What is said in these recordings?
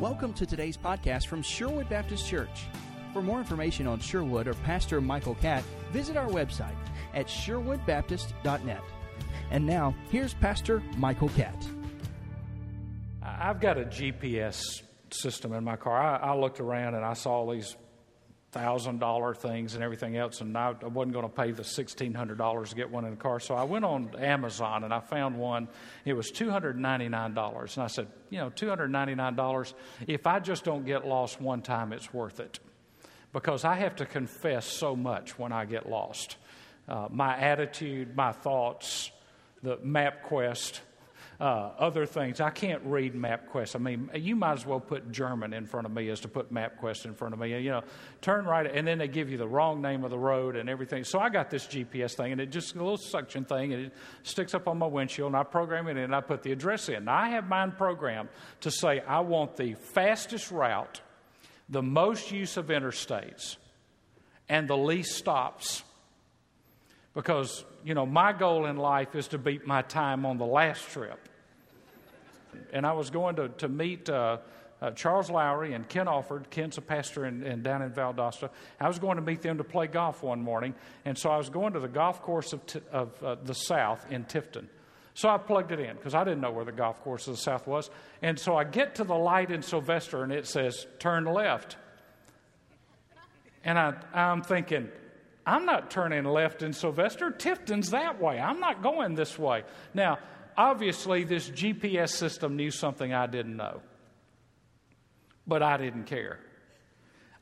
Welcome to today's podcast from Sherwood Baptist Church. For more information on Sherwood or Pastor Michael Catt, visit our website at sherwoodbaptist.net. And now, here's Pastor Michael Catt. I've got a GPS system in my car. I, I looked around and I saw these thousand dollar things and everything else, and I, I wasn't going to pay the sixteen hundred dollars to get one in the car. So I went on Amazon and I found one. It was two hundred ninety nine dollars, and I said, you know, two hundred ninety nine dollars. If I just don't get lost one time, it's worth it, because I have to confess so much when I get lost. Uh, my attitude, my thoughts, the MapQuest uh, other things. I can't read MapQuest. I mean, you might as well put German in front of me as to put MapQuest in front of me. You know, turn right, and then they give you the wrong name of the road and everything. So I got this GPS thing, and it just a little suction thing, and it sticks up on my windshield, and I program it and I put the address in. Now, I have mine programmed to say I want the fastest route, the most use of interstates, and the least stops because, you know, my goal in life is to beat my time on the last trip. And I was going to, to meet uh, uh, Charles Lowry and Ken Offord. Ken's a pastor in, in, down in Valdosta. I was going to meet them to play golf one morning. And so I was going to the golf course of, t- of uh, the South in Tifton. So I plugged it in because I didn't know where the golf course of the South was. And so I get to the light in Sylvester and it says, turn left. And I, I'm thinking, I'm not turning left in Sylvester. Tifton's that way. I'm not going this way. Now, obviously, this GPS system knew something I didn't know, but I didn't care.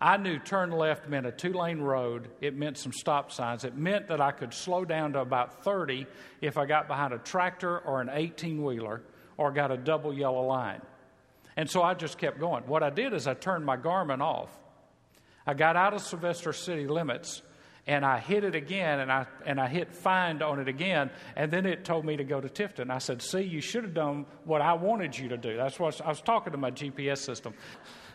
I knew turn left meant a two lane road. It meant some stop signs. It meant that I could slow down to about 30 if I got behind a tractor or an 18 wheeler or got a double yellow line. And so I just kept going. What I did is I turned my Garmin off. I got out of Sylvester city limits and I hit it again and I, and I hit find on it again, and then it told me to go to Tifton. I said, See, you should have done what I wanted you to do. That's what I was talking to my GPS system.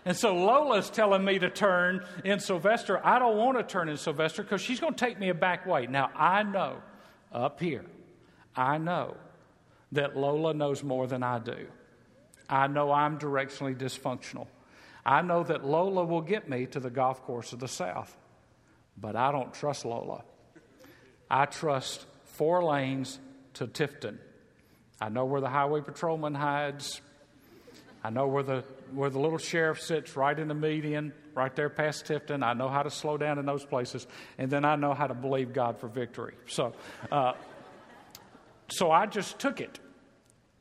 And so Lola's telling me to turn in Sylvester. I don't want to turn in Sylvester because she's going to take me a back way. Now, I know up here, I know that Lola knows more than I do. I know I'm directionally dysfunctional. I know that Lola will get me to the golf course of the South. But I don't trust Lola. I trust four lanes to Tifton. I know where the highway patrolman hides. I know where the where the little sheriff sits right in the median, right there past Tifton. I know how to slow down in those places, and then I know how to believe God for victory. So, uh, so I just took it,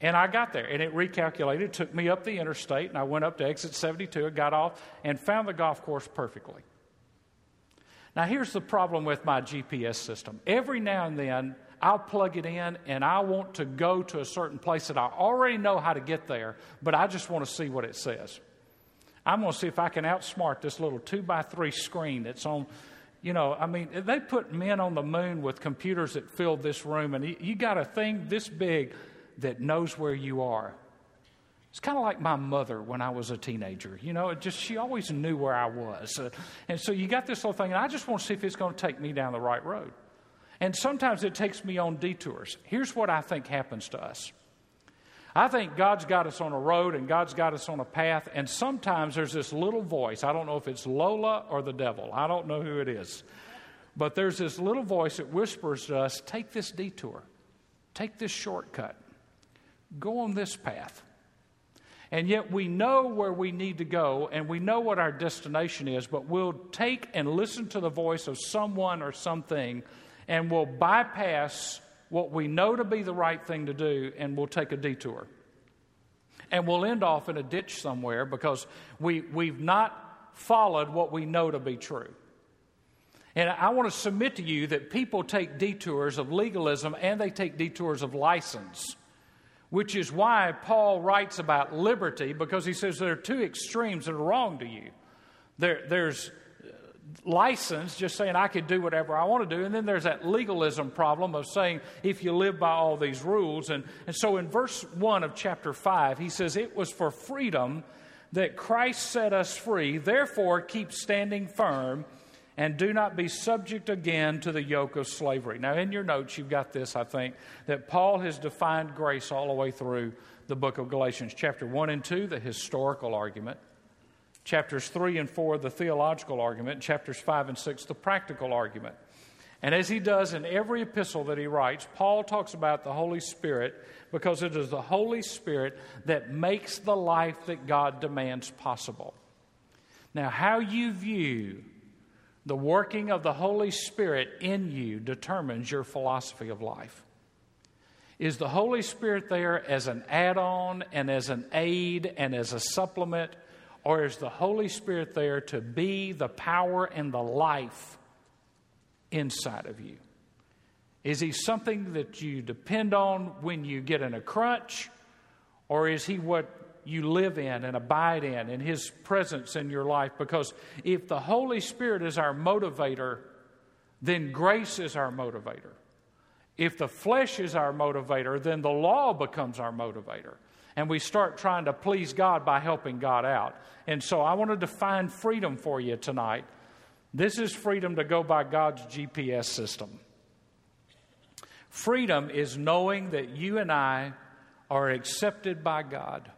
and I got there, and it recalculated, took me up the interstate, and I went up to exit 72, and got off, and found the golf course perfectly. Now, here's the problem with my GPS system. Every now and then, I'll plug it in and I want to go to a certain place that I already know how to get there, but I just want to see what it says. I'm going to see if I can outsmart this little two by three screen that's on. You know, I mean, they put men on the moon with computers that filled this room, and you got a thing this big that knows where you are. It's kind of like my mother when I was a teenager. You know, it just she always knew where I was. Uh, and so you got this little thing, and I just want to see if it's going to take me down the right road. And sometimes it takes me on detours. Here's what I think happens to us. I think God's got us on a road and God's got us on a path, and sometimes there's this little voice. I don't know if it's Lola or the devil. I don't know who it is. But there's this little voice that whispers to us take this detour, take this shortcut, go on this path. And yet we know where we need to go and we know what our destination is, but we'll take and listen to the voice of someone or something and we'll bypass what we know to be the right thing to do and we'll take a detour. And we'll end off in a ditch somewhere because we, we've not followed what we know to be true. And I want to submit to you that people take detours of legalism and they take detours of license which is why Paul writes about liberty because he says there are two extremes that are wrong to you. There, there's uh, license, just saying I can do whatever I want to do, and then there's that legalism problem of saying if you live by all these rules. And, and so in verse 1 of chapter 5, he says, It was for freedom that Christ set us free, therefore keep standing firm and do not be subject again to the yoke of slavery. Now, in your notes, you've got this, I think, that Paul has defined grace all the way through the book of Galatians. Chapter 1 and 2, the historical argument. Chapters 3 and 4, the theological argument. Chapters 5 and 6, the practical argument. And as he does in every epistle that he writes, Paul talks about the Holy Spirit because it is the Holy Spirit that makes the life that God demands possible. Now, how you view the working of the Holy Spirit in you determines your philosophy of life. Is the Holy Spirit there as an add on and as an aid and as a supplement? Or is the Holy Spirit there to be the power and the life inside of you? Is He something that you depend on when you get in a crunch? Or is He what you live in and abide in, in His presence in your life. Because if the Holy Spirit is our motivator, then grace is our motivator. If the flesh is our motivator, then the law becomes our motivator. And we start trying to please God by helping God out. And so I want to define freedom for you tonight. This is freedom to go by God's GPS system. Freedom is knowing that you and I are accepted by God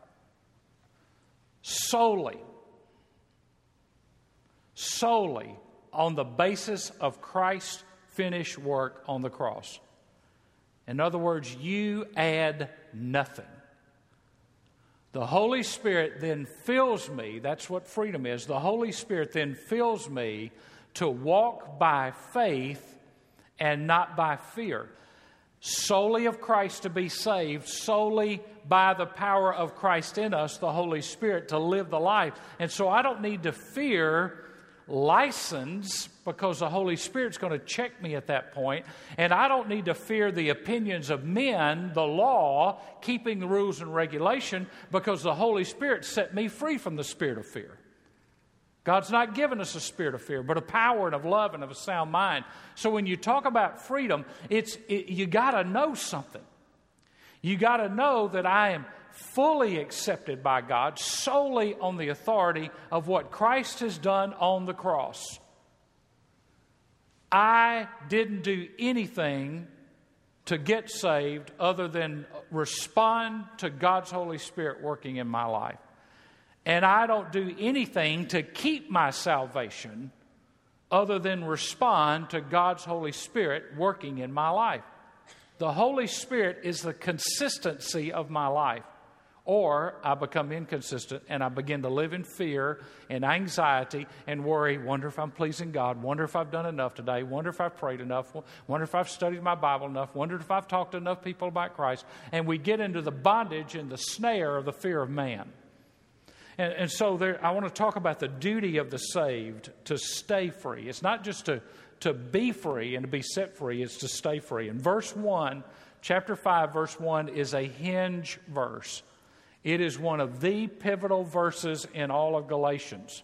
solely, solely on the basis of Christ's finished work on the cross. In other words, you add nothing. The Holy Spirit then fills me, that's what freedom is. The Holy Spirit then fills me to walk by faith and not by fear solely of Christ to be saved, solely by the power of Christ in us, the Holy Spirit, to live the life. And so I don't need to fear license because the Holy Spirit's going to check me at that point. And I don't need to fear the opinions of men, the law, keeping the rules and regulation, because the Holy Spirit set me free from the spirit of fear. God's not given us a spirit of fear, but a power and of love and of a sound mind. So when you talk about freedom, it's it, you got to know something. You got to know that I am fully accepted by God solely on the authority of what Christ has done on the cross. I didn't do anything to get saved other than respond to God's Holy Spirit working in my life and I don't do anything to keep my salvation other than respond to God's Holy Spirit working in my life. The Holy Spirit is the consistency of my life. Or I become inconsistent and I begin to live in fear and anxiety and worry. Wonder if I'm pleasing God. Wonder if I've done enough today. Wonder if I've prayed enough. Wonder if I've studied my Bible enough. Wonder if I've talked to enough people about Christ. And we get into the bondage and the snare of the fear of man. And, and so there, I want to talk about the duty of the saved to stay free. It's not just to, to be free and to be set free, it's to stay free. And verse 1, chapter 5, verse 1 is a hinge verse. It is one of the pivotal verses in all of Galatians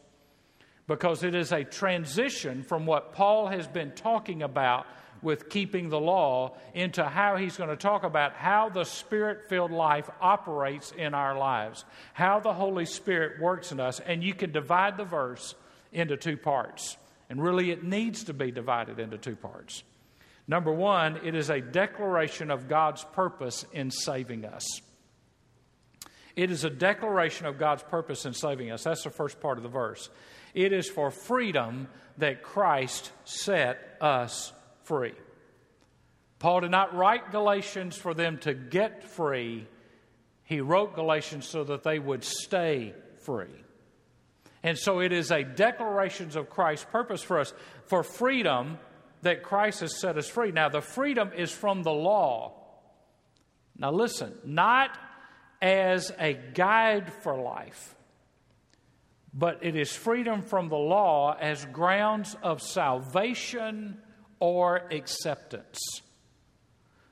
because it is a transition from what Paul has been talking about with keeping the law into how he's going to talk about how the spirit filled life operates in our lives, how the Holy Spirit works in us. And you can divide the verse into two parts. And really, it needs to be divided into two parts. Number one, it is a declaration of God's purpose in saving us. It is a declaration of God's purpose in saving us. That's the first part of the verse. It is for freedom that Christ set us free. Paul did not write Galatians for them to get free, he wrote Galatians so that they would stay free. And so it is a declaration of Christ's purpose for us for freedom that Christ has set us free. Now, the freedom is from the law. Now, listen, not as a guide for life, but it is freedom from the law as grounds of salvation or acceptance.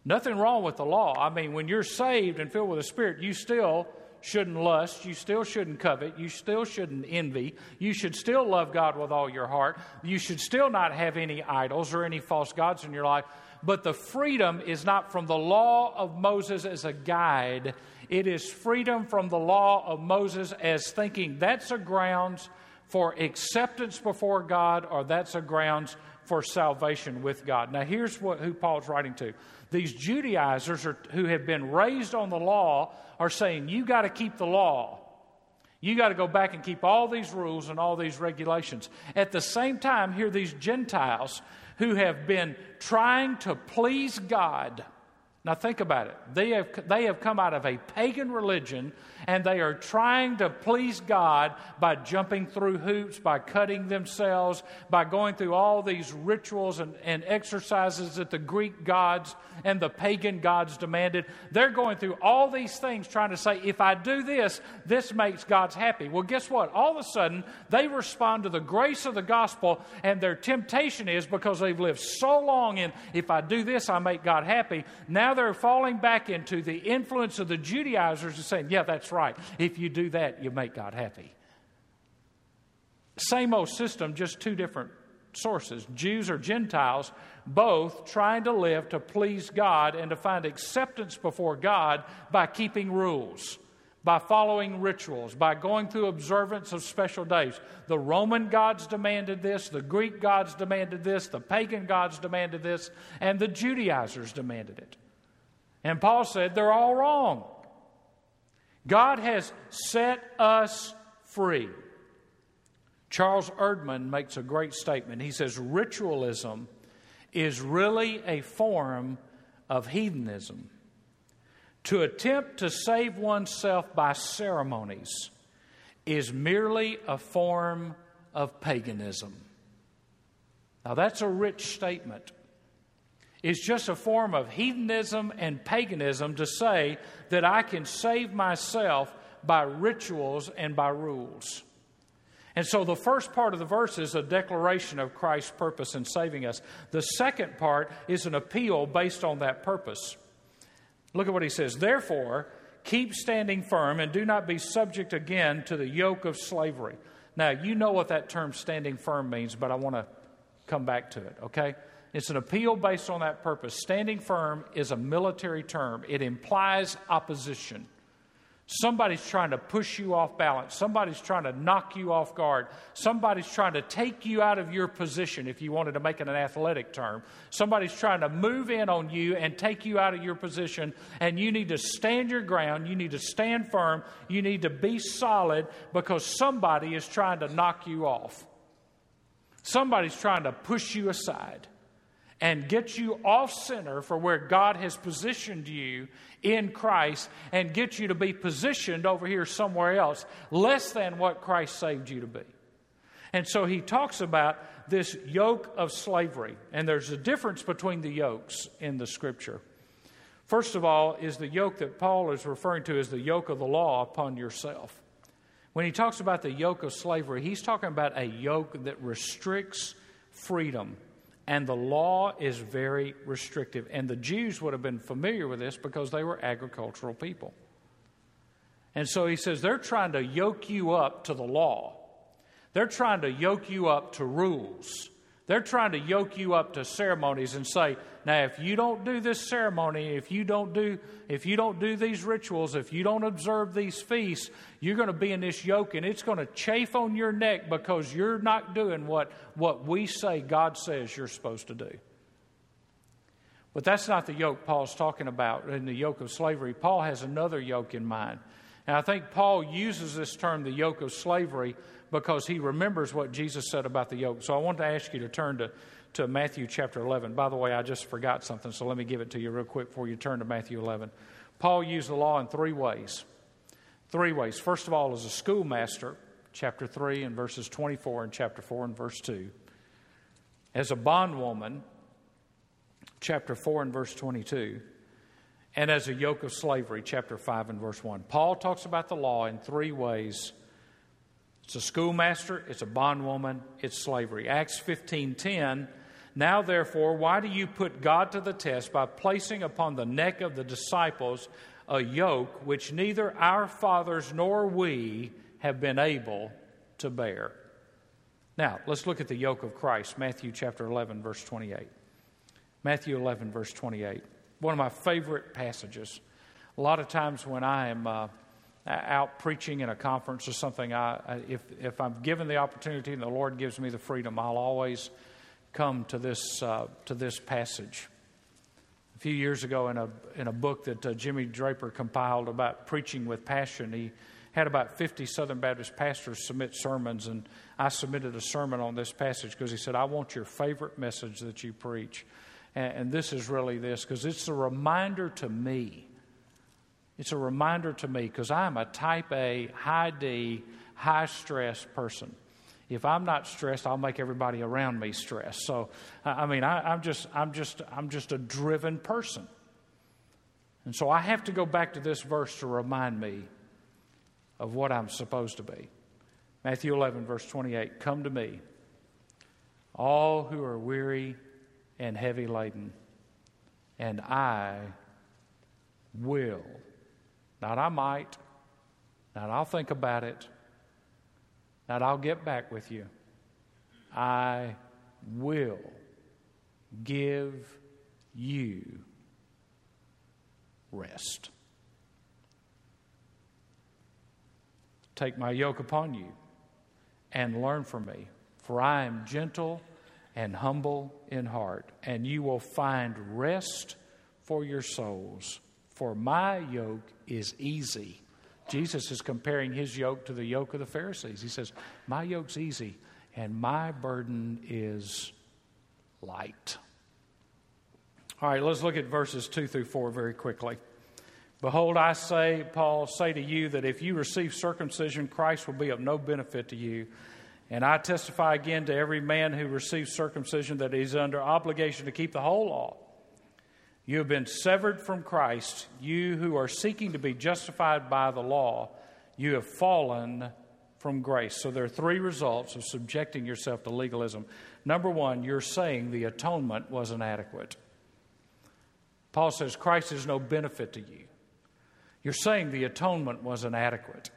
Nothing wrong with the law. I mean, when you're saved and filled with the Spirit, you still shouldn't lust. You still shouldn't covet. You still shouldn't envy. You should still love God with all your heart. You should still not have any idols or any false gods in your life. But the freedom is not from the law of Moses as a guide, it is freedom from the law of Moses as thinking that's a grounds for acceptance before God or that's a grounds for salvation with God. Now, here's what, who Paul's writing to. These Judaizers are, who have been raised on the law are saying, You got to keep the law. You got to go back and keep all these rules and all these regulations. At the same time, here these Gentiles who have been trying to please God now, think about it. They have, they have come out of a pagan religion and they are trying to please God by jumping through hoops, by cutting themselves, by going through all these rituals and, and exercises that the Greek gods and the pagan gods demanded. They're going through all these things trying to say, if I do this, this makes God's happy. Well, guess what? All of a sudden, they respond to the grace of the gospel, and their temptation is because they've lived so long in, if I do this, I make God happy. Now they're falling back into the influence of the Judaizers and saying, yeah, that's right. If you do that, you make God happy. Same old system, just two different sources Jews or Gentiles, both trying to live to please God and to find acceptance before God by keeping rules, by following rituals, by going through observance of special days. The Roman gods demanded this, the Greek gods demanded this, the pagan gods demanded this, and the Judaizers demanded it. And Paul said they're all wrong. God has set us free. Charles Erdman makes a great statement. He says, Ritualism is really a form of heathenism. To attempt to save oneself by ceremonies is merely a form of paganism. Now, that's a rich statement is just a form of heathenism and paganism to say that I can save myself by rituals and by rules. And so the first part of the verse is a declaration of Christ's purpose in saving us. The second part is an appeal based on that purpose. Look at what he says. Therefore, keep standing firm and do not be subject again to the yoke of slavery. Now, you know what that term standing firm means, but I want to come back to it, okay? It's an appeal based on that purpose. Standing firm is a military term, it implies opposition. Somebody's trying to push you off balance. Somebody's trying to knock you off guard. Somebody's trying to take you out of your position, if you wanted to make it an athletic term. Somebody's trying to move in on you and take you out of your position, and you need to stand your ground. You need to stand firm. You need to be solid because somebody is trying to knock you off. Somebody's trying to push you aside and get you off center for where God has positioned you in Christ and get you to be positioned over here somewhere else, less than what Christ saved you to be. And so he talks about this yoke of slavery, and there's a difference between the yokes in the scripture. First of all, is the yoke that Paul is referring to as the yoke of the law upon yourself. When he talks about the yoke of slavery, he's talking about a yoke that restricts freedom and the law is very restrictive. And the Jews would have been familiar with this because they were agricultural people. And so he says they're trying to yoke you up to the law, they're trying to yoke you up to rules. They're trying to yoke you up to ceremonies and say, now if you don't do this ceremony, if you don't do if you don't do these rituals, if you don't observe these feasts, you're going to be in this yoke and it's going to chafe on your neck because you're not doing what what we say God says you're supposed to do. But that's not the yoke Paul's talking about in the yoke of slavery. Paul has another yoke in mind. And I think Paul uses this term, the yoke of slavery, because he remembers what Jesus said about the yoke. So I want to ask you to turn to, to Matthew chapter 11. By the way, I just forgot something, so let me give it to you real quick before you turn to Matthew 11. Paul used the law in three ways. Three ways. First of all, as a schoolmaster, chapter 3 and verses 24 and chapter 4 and verse 2. As a bondwoman, chapter 4 and verse 22. And as a yoke of slavery, chapter 5 and verse 1. Paul talks about the law in three ways it's a schoolmaster, it's a bondwoman, it's slavery. Acts 15:10 Now therefore, why do you put God to the test by placing upon the neck of the disciples a yoke which neither our fathers nor we have been able to bear? Now, let's look at the yoke of Christ, Matthew chapter 11 verse 28. Matthew 11 verse 28. One of my favorite passages. A lot of times when I am uh, out preaching in a conference or something, I, if, if I'm given the opportunity and the Lord gives me the freedom, I'll always come to this, uh, to this passage. A few years ago, in a, in a book that uh, Jimmy Draper compiled about preaching with passion, he had about 50 Southern Baptist pastors submit sermons, and I submitted a sermon on this passage because he said, I want your favorite message that you preach. And, and this is really this because it's a reminder to me it's a reminder to me because I'm a type A, high D, high stress person. If I'm not stressed, I'll make everybody around me stressed. So, I mean, I, I'm just, I'm just, I'm just a driven person. And so I have to go back to this verse to remind me of what I'm supposed to be. Matthew 11, verse 28 Come to me, all who are weary and heavy laden, and I will not I might, not I'll think about it, not I'll get back with you. I will give you rest. Take my yoke upon you and learn from me, for I am gentle and humble in heart, and you will find rest for your souls. For my yoke is easy. Jesus is comparing his yoke to the yoke of the Pharisees. He says, My yoke's easy and my burden is light. All right, let's look at verses 2 through 4 very quickly. Behold, I say, Paul, say to you that if you receive circumcision, Christ will be of no benefit to you. And I testify again to every man who receives circumcision that he's under obligation to keep the whole law. You have been severed from Christ, you who are seeking to be justified by the law. You have fallen from grace. So there are three results of subjecting yourself to legalism. Number one, you're saying the atonement was inadequate. Paul says Christ is no benefit to you. You're saying the atonement was inadequate,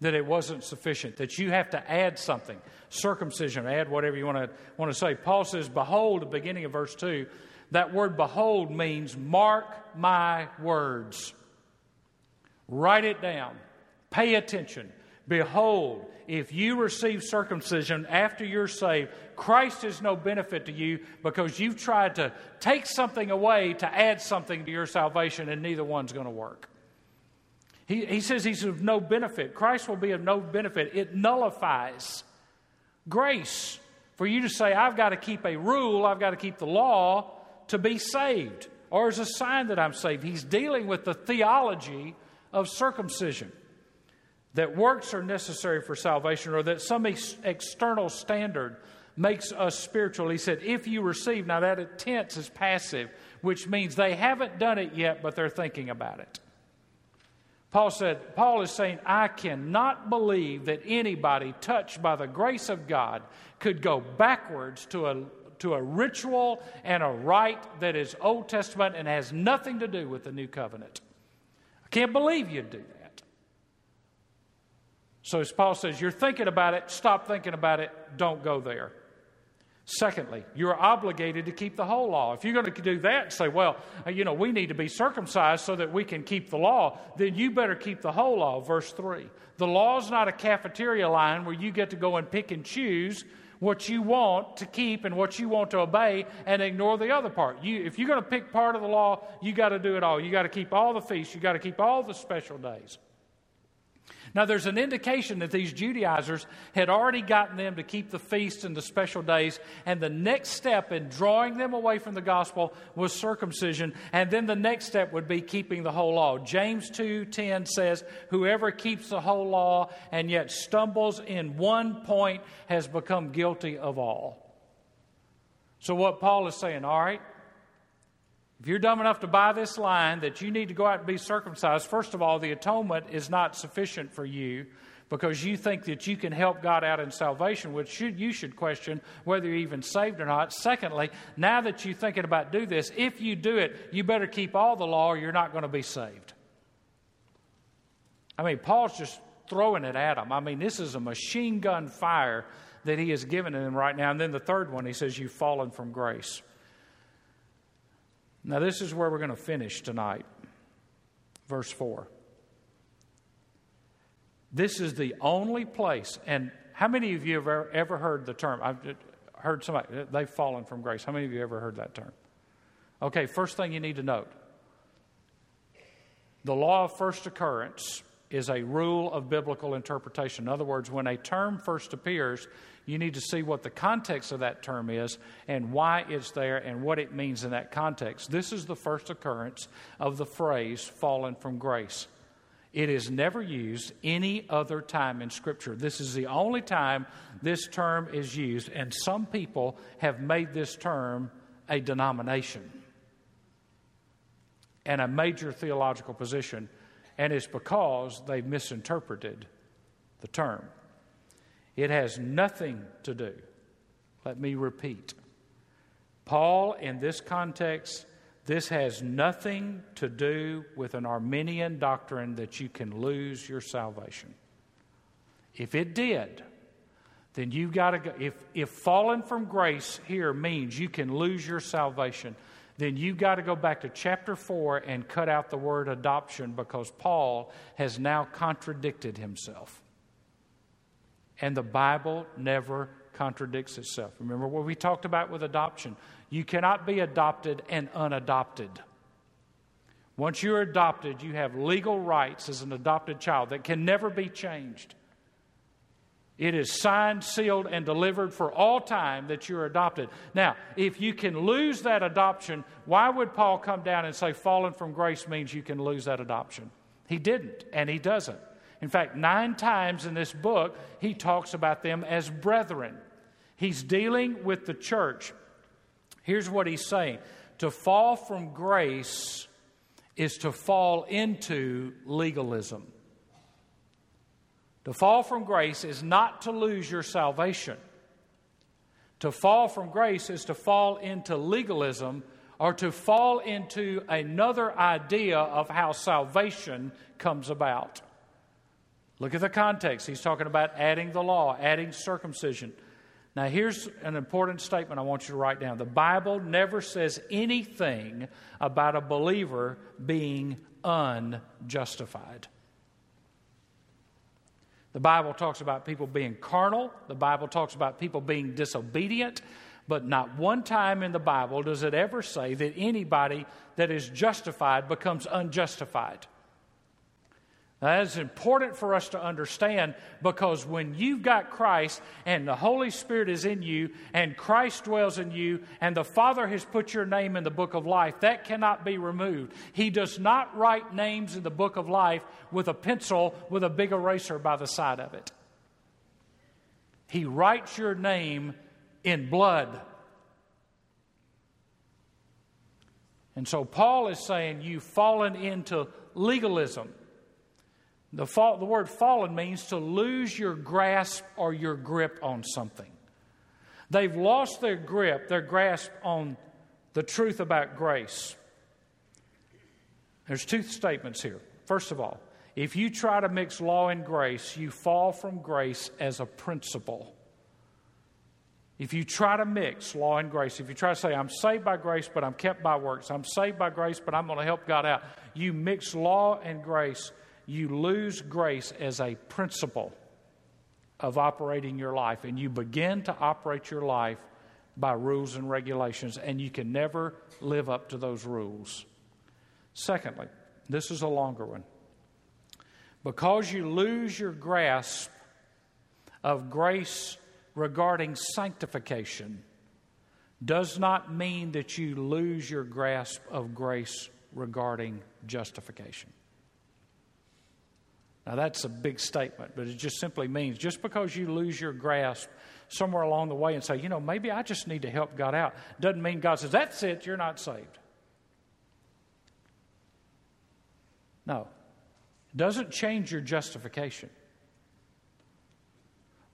that it wasn't sufficient, that you have to add something, circumcision, add whatever you want to, want to say. Paul says, Behold, the beginning of verse 2, that word behold means mark my words. Write it down. Pay attention. Behold, if you receive circumcision after you're saved, Christ is no benefit to you because you've tried to take something away to add something to your salvation, and neither one's going to work. He, he says he's of no benefit. Christ will be of no benefit. It nullifies grace. For you to say, I've got to keep a rule, I've got to keep the law, to be saved or as a sign that I'm saved. He's dealing with the theology of circumcision that works are necessary for salvation or that some ex- external standard makes us spiritual. He said, if you receive, now that tense is passive, which means they haven't done it yet, but they're thinking about it. Paul said, Paul is saying, I cannot believe that anybody touched by the grace of God could go backwards to a to a ritual and a rite that is Old Testament and has nothing to do with the new covenant. I can't believe you'd do that. So, as Paul says, you're thinking about it, stop thinking about it, don't go there. Secondly, you're obligated to keep the whole law. If you're going to do that and say, well, you know, we need to be circumcised so that we can keep the law, then you better keep the whole law. Verse 3. The law is not a cafeteria line where you get to go and pick and choose what you want to keep and what you want to obey and ignore the other part. You, if you're going to pick part of the law, you got to do it all. You got to keep all the feasts, you got to keep all the special days. Now, there's an indication that these Judaizers had already gotten them to keep the feasts and the special days, and the next step in drawing them away from the gospel was circumcision, and then the next step would be keeping the whole law. James 2:10 says, "Whoever keeps the whole law and yet stumbles in one point has become guilty of all." So what Paul is saying, all right, if you're dumb enough to buy this line that you need to go out and be circumcised, first of all, the atonement is not sufficient for you because you think that you can help God out in salvation, which should, you should question whether you're even saved or not. Secondly, now that you're thinking about do this, if you do it, you better keep all the law or you're not going to be saved. I mean, Paul's just throwing it at them. I mean, this is a machine gun fire that he has given them right now. And then the third one, he says, You've fallen from grace. Now, this is where we're going to finish tonight. Verse 4. This is the only place. And how many of you have ever, heard the term? I've heard somebody, they've fallen from grace. How many of you ever heard that term? Okay, first thing you need to note the law of first occurrence is a rule of biblical interpretation. In other words, when a term first appears, you need to see what the context of that term is and why it's there and what it means in that context. This is the first occurrence of the phrase fallen from grace. It is never used any other time in Scripture. This is the only time this term is used, and some people have made this term a denomination and a major theological position, and it's because they've misinterpreted the term. It has nothing to do, let me repeat. Paul, in this context, this has nothing to do with an Arminian doctrine that you can lose your salvation. If it did, then you've got to go. If, if fallen from grace here means you can lose your salvation, then you've got to go back to chapter 4 and cut out the word adoption because Paul has now contradicted himself. And the Bible never contradicts itself. Remember what we talked about with adoption? You cannot be adopted and unadopted. Once you're adopted, you have legal rights as an adopted child that can never be changed. It is signed, sealed, and delivered for all time that you're adopted. Now, if you can lose that adoption, why would Paul come down and say fallen from grace means you can lose that adoption? He didn't, and he doesn't. In fact, nine times in this book, he talks about them as brethren. He's dealing with the church. Here's what he's saying To fall from grace is to fall into legalism. To fall from grace is not to lose your salvation. To fall from grace is to fall into legalism or to fall into another idea of how salvation comes about. Look at the context. He's talking about adding the law, adding circumcision. Now, here's an important statement I want you to write down. The Bible never says anything about a believer being unjustified. The Bible talks about people being carnal, the Bible talks about people being disobedient, but not one time in the Bible does it ever say that anybody that is justified becomes unjustified. That is important for us to understand because when you've got Christ and the Holy Spirit is in you and Christ dwells in you and the Father has put your name in the book of life, that cannot be removed. He does not write names in the book of life with a pencil with a big eraser by the side of it. He writes your name in blood. And so Paul is saying you've fallen into legalism. The, fall, the word fallen means to lose your grasp or your grip on something. They've lost their grip, their grasp on the truth about grace. There's two statements here. First of all, if you try to mix law and grace, you fall from grace as a principle. If you try to mix law and grace, if you try to say, I'm saved by grace, but I'm kept by works, I'm saved by grace, but I'm going to help God out, you mix law and grace you lose grace as a principle of operating your life, and you begin to operate your life by rules and regulations, and you can never live up to those rules. Secondly, this is a longer one. Because you lose your grasp of grace regarding sanctification, does not mean that you lose your grasp of grace regarding justification. Now, that's a big statement, but it just simply means just because you lose your grasp somewhere along the way and say, you know, maybe I just need to help God out, doesn't mean God says, that's it, you're not saved. No. It doesn't change your justification.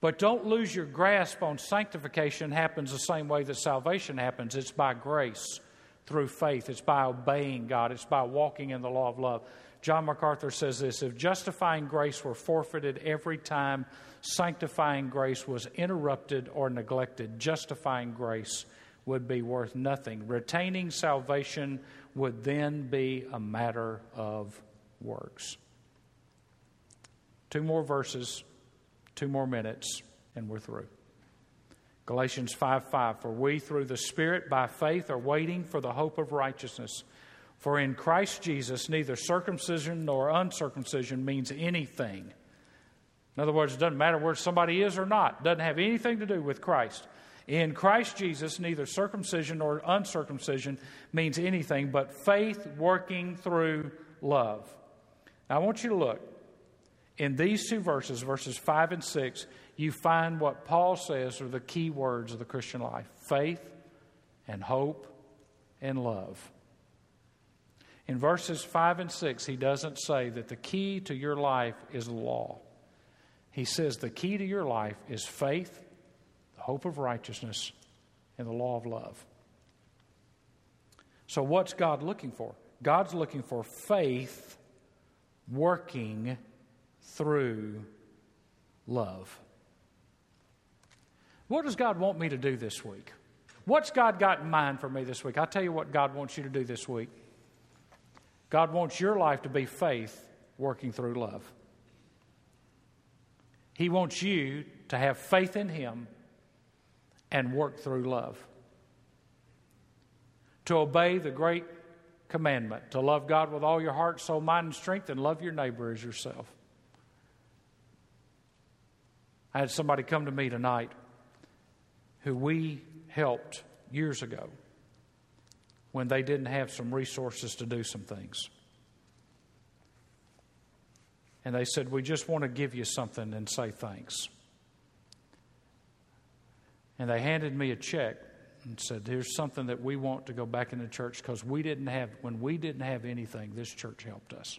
But don't lose your grasp on sanctification happens the same way that salvation happens. It's by grace through faith. It's by obeying God. It's by walking in the law of love. John MacArthur says this if justifying grace were forfeited every time sanctifying grace was interrupted or neglected, justifying grace would be worth nothing. Retaining salvation would then be a matter of works. Two more verses, two more minutes, and we're through. Galatians 5 5. For we, through the Spirit, by faith, are waiting for the hope of righteousness. For in Christ Jesus, neither circumcision nor uncircumcision means anything. In other words, it doesn't matter where somebody is or not, it doesn't have anything to do with Christ. In Christ Jesus, neither circumcision nor uncircumcision means anything but faith working through love. Now, I want you to look. In these two verses, verses 5 and 6, you find what Paul says are the key words of the Christian life faith and hope and love. In verses 5 and 6, he doesn't say that the key to your life is law. He says the key to your life is faith, the hope of righteousness, and the law of love. So, what's God looking for? God's looking for faith working through love. What does God want me to do this week? What's God got in mind for me this week? I'll tell you what God wants you to do this week. God wants your life to be faith working through love. He wants you to have faith in Him and work through love. To obey the great commandment to love God with all your heart, soul, mind, and strength, and love your neighbor as yourself. I had somebody come to me tonight who we helped years ago when they didn't have some resources to do some things. And they said, We just want to give you something and say thanks. And they handed me a check and said, Here's something that we want to go back into church because we didn't have, when we didn't have anything, this church helped us.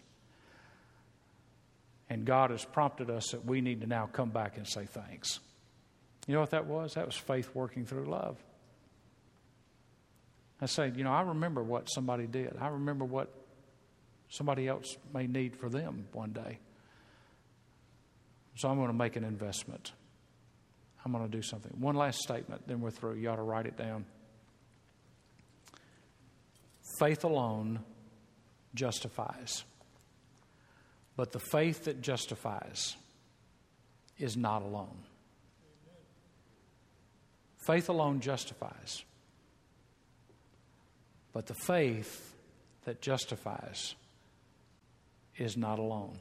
And God has prompted us that we need to now come back and say thanks. You know what that was? That was faith working through love. I say, you know, I remember what somebody did. I remember what somebody else may need for them one day. So I'm going to make an investment. I'm going to do something. One last statement, then we're through. You ought to write it down. Faith alone justifies. But the faith that justifies is not alone. Faith alone justifies. But the faith that justifies is not alone.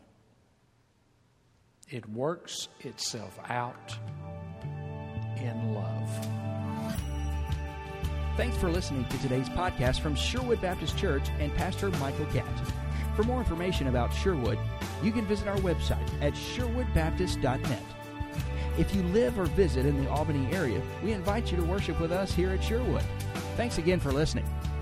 It works itself out in love. Thanks for listening to today's podcast from Sherwood Baptist Church and Pastor Michael Catt. For more information about Sherwood, you can visit our website at sherwoodbaptist.net. If you live or visit in the Albany area, we invite you to worship with us here at Sherwood. Thanks again for listening,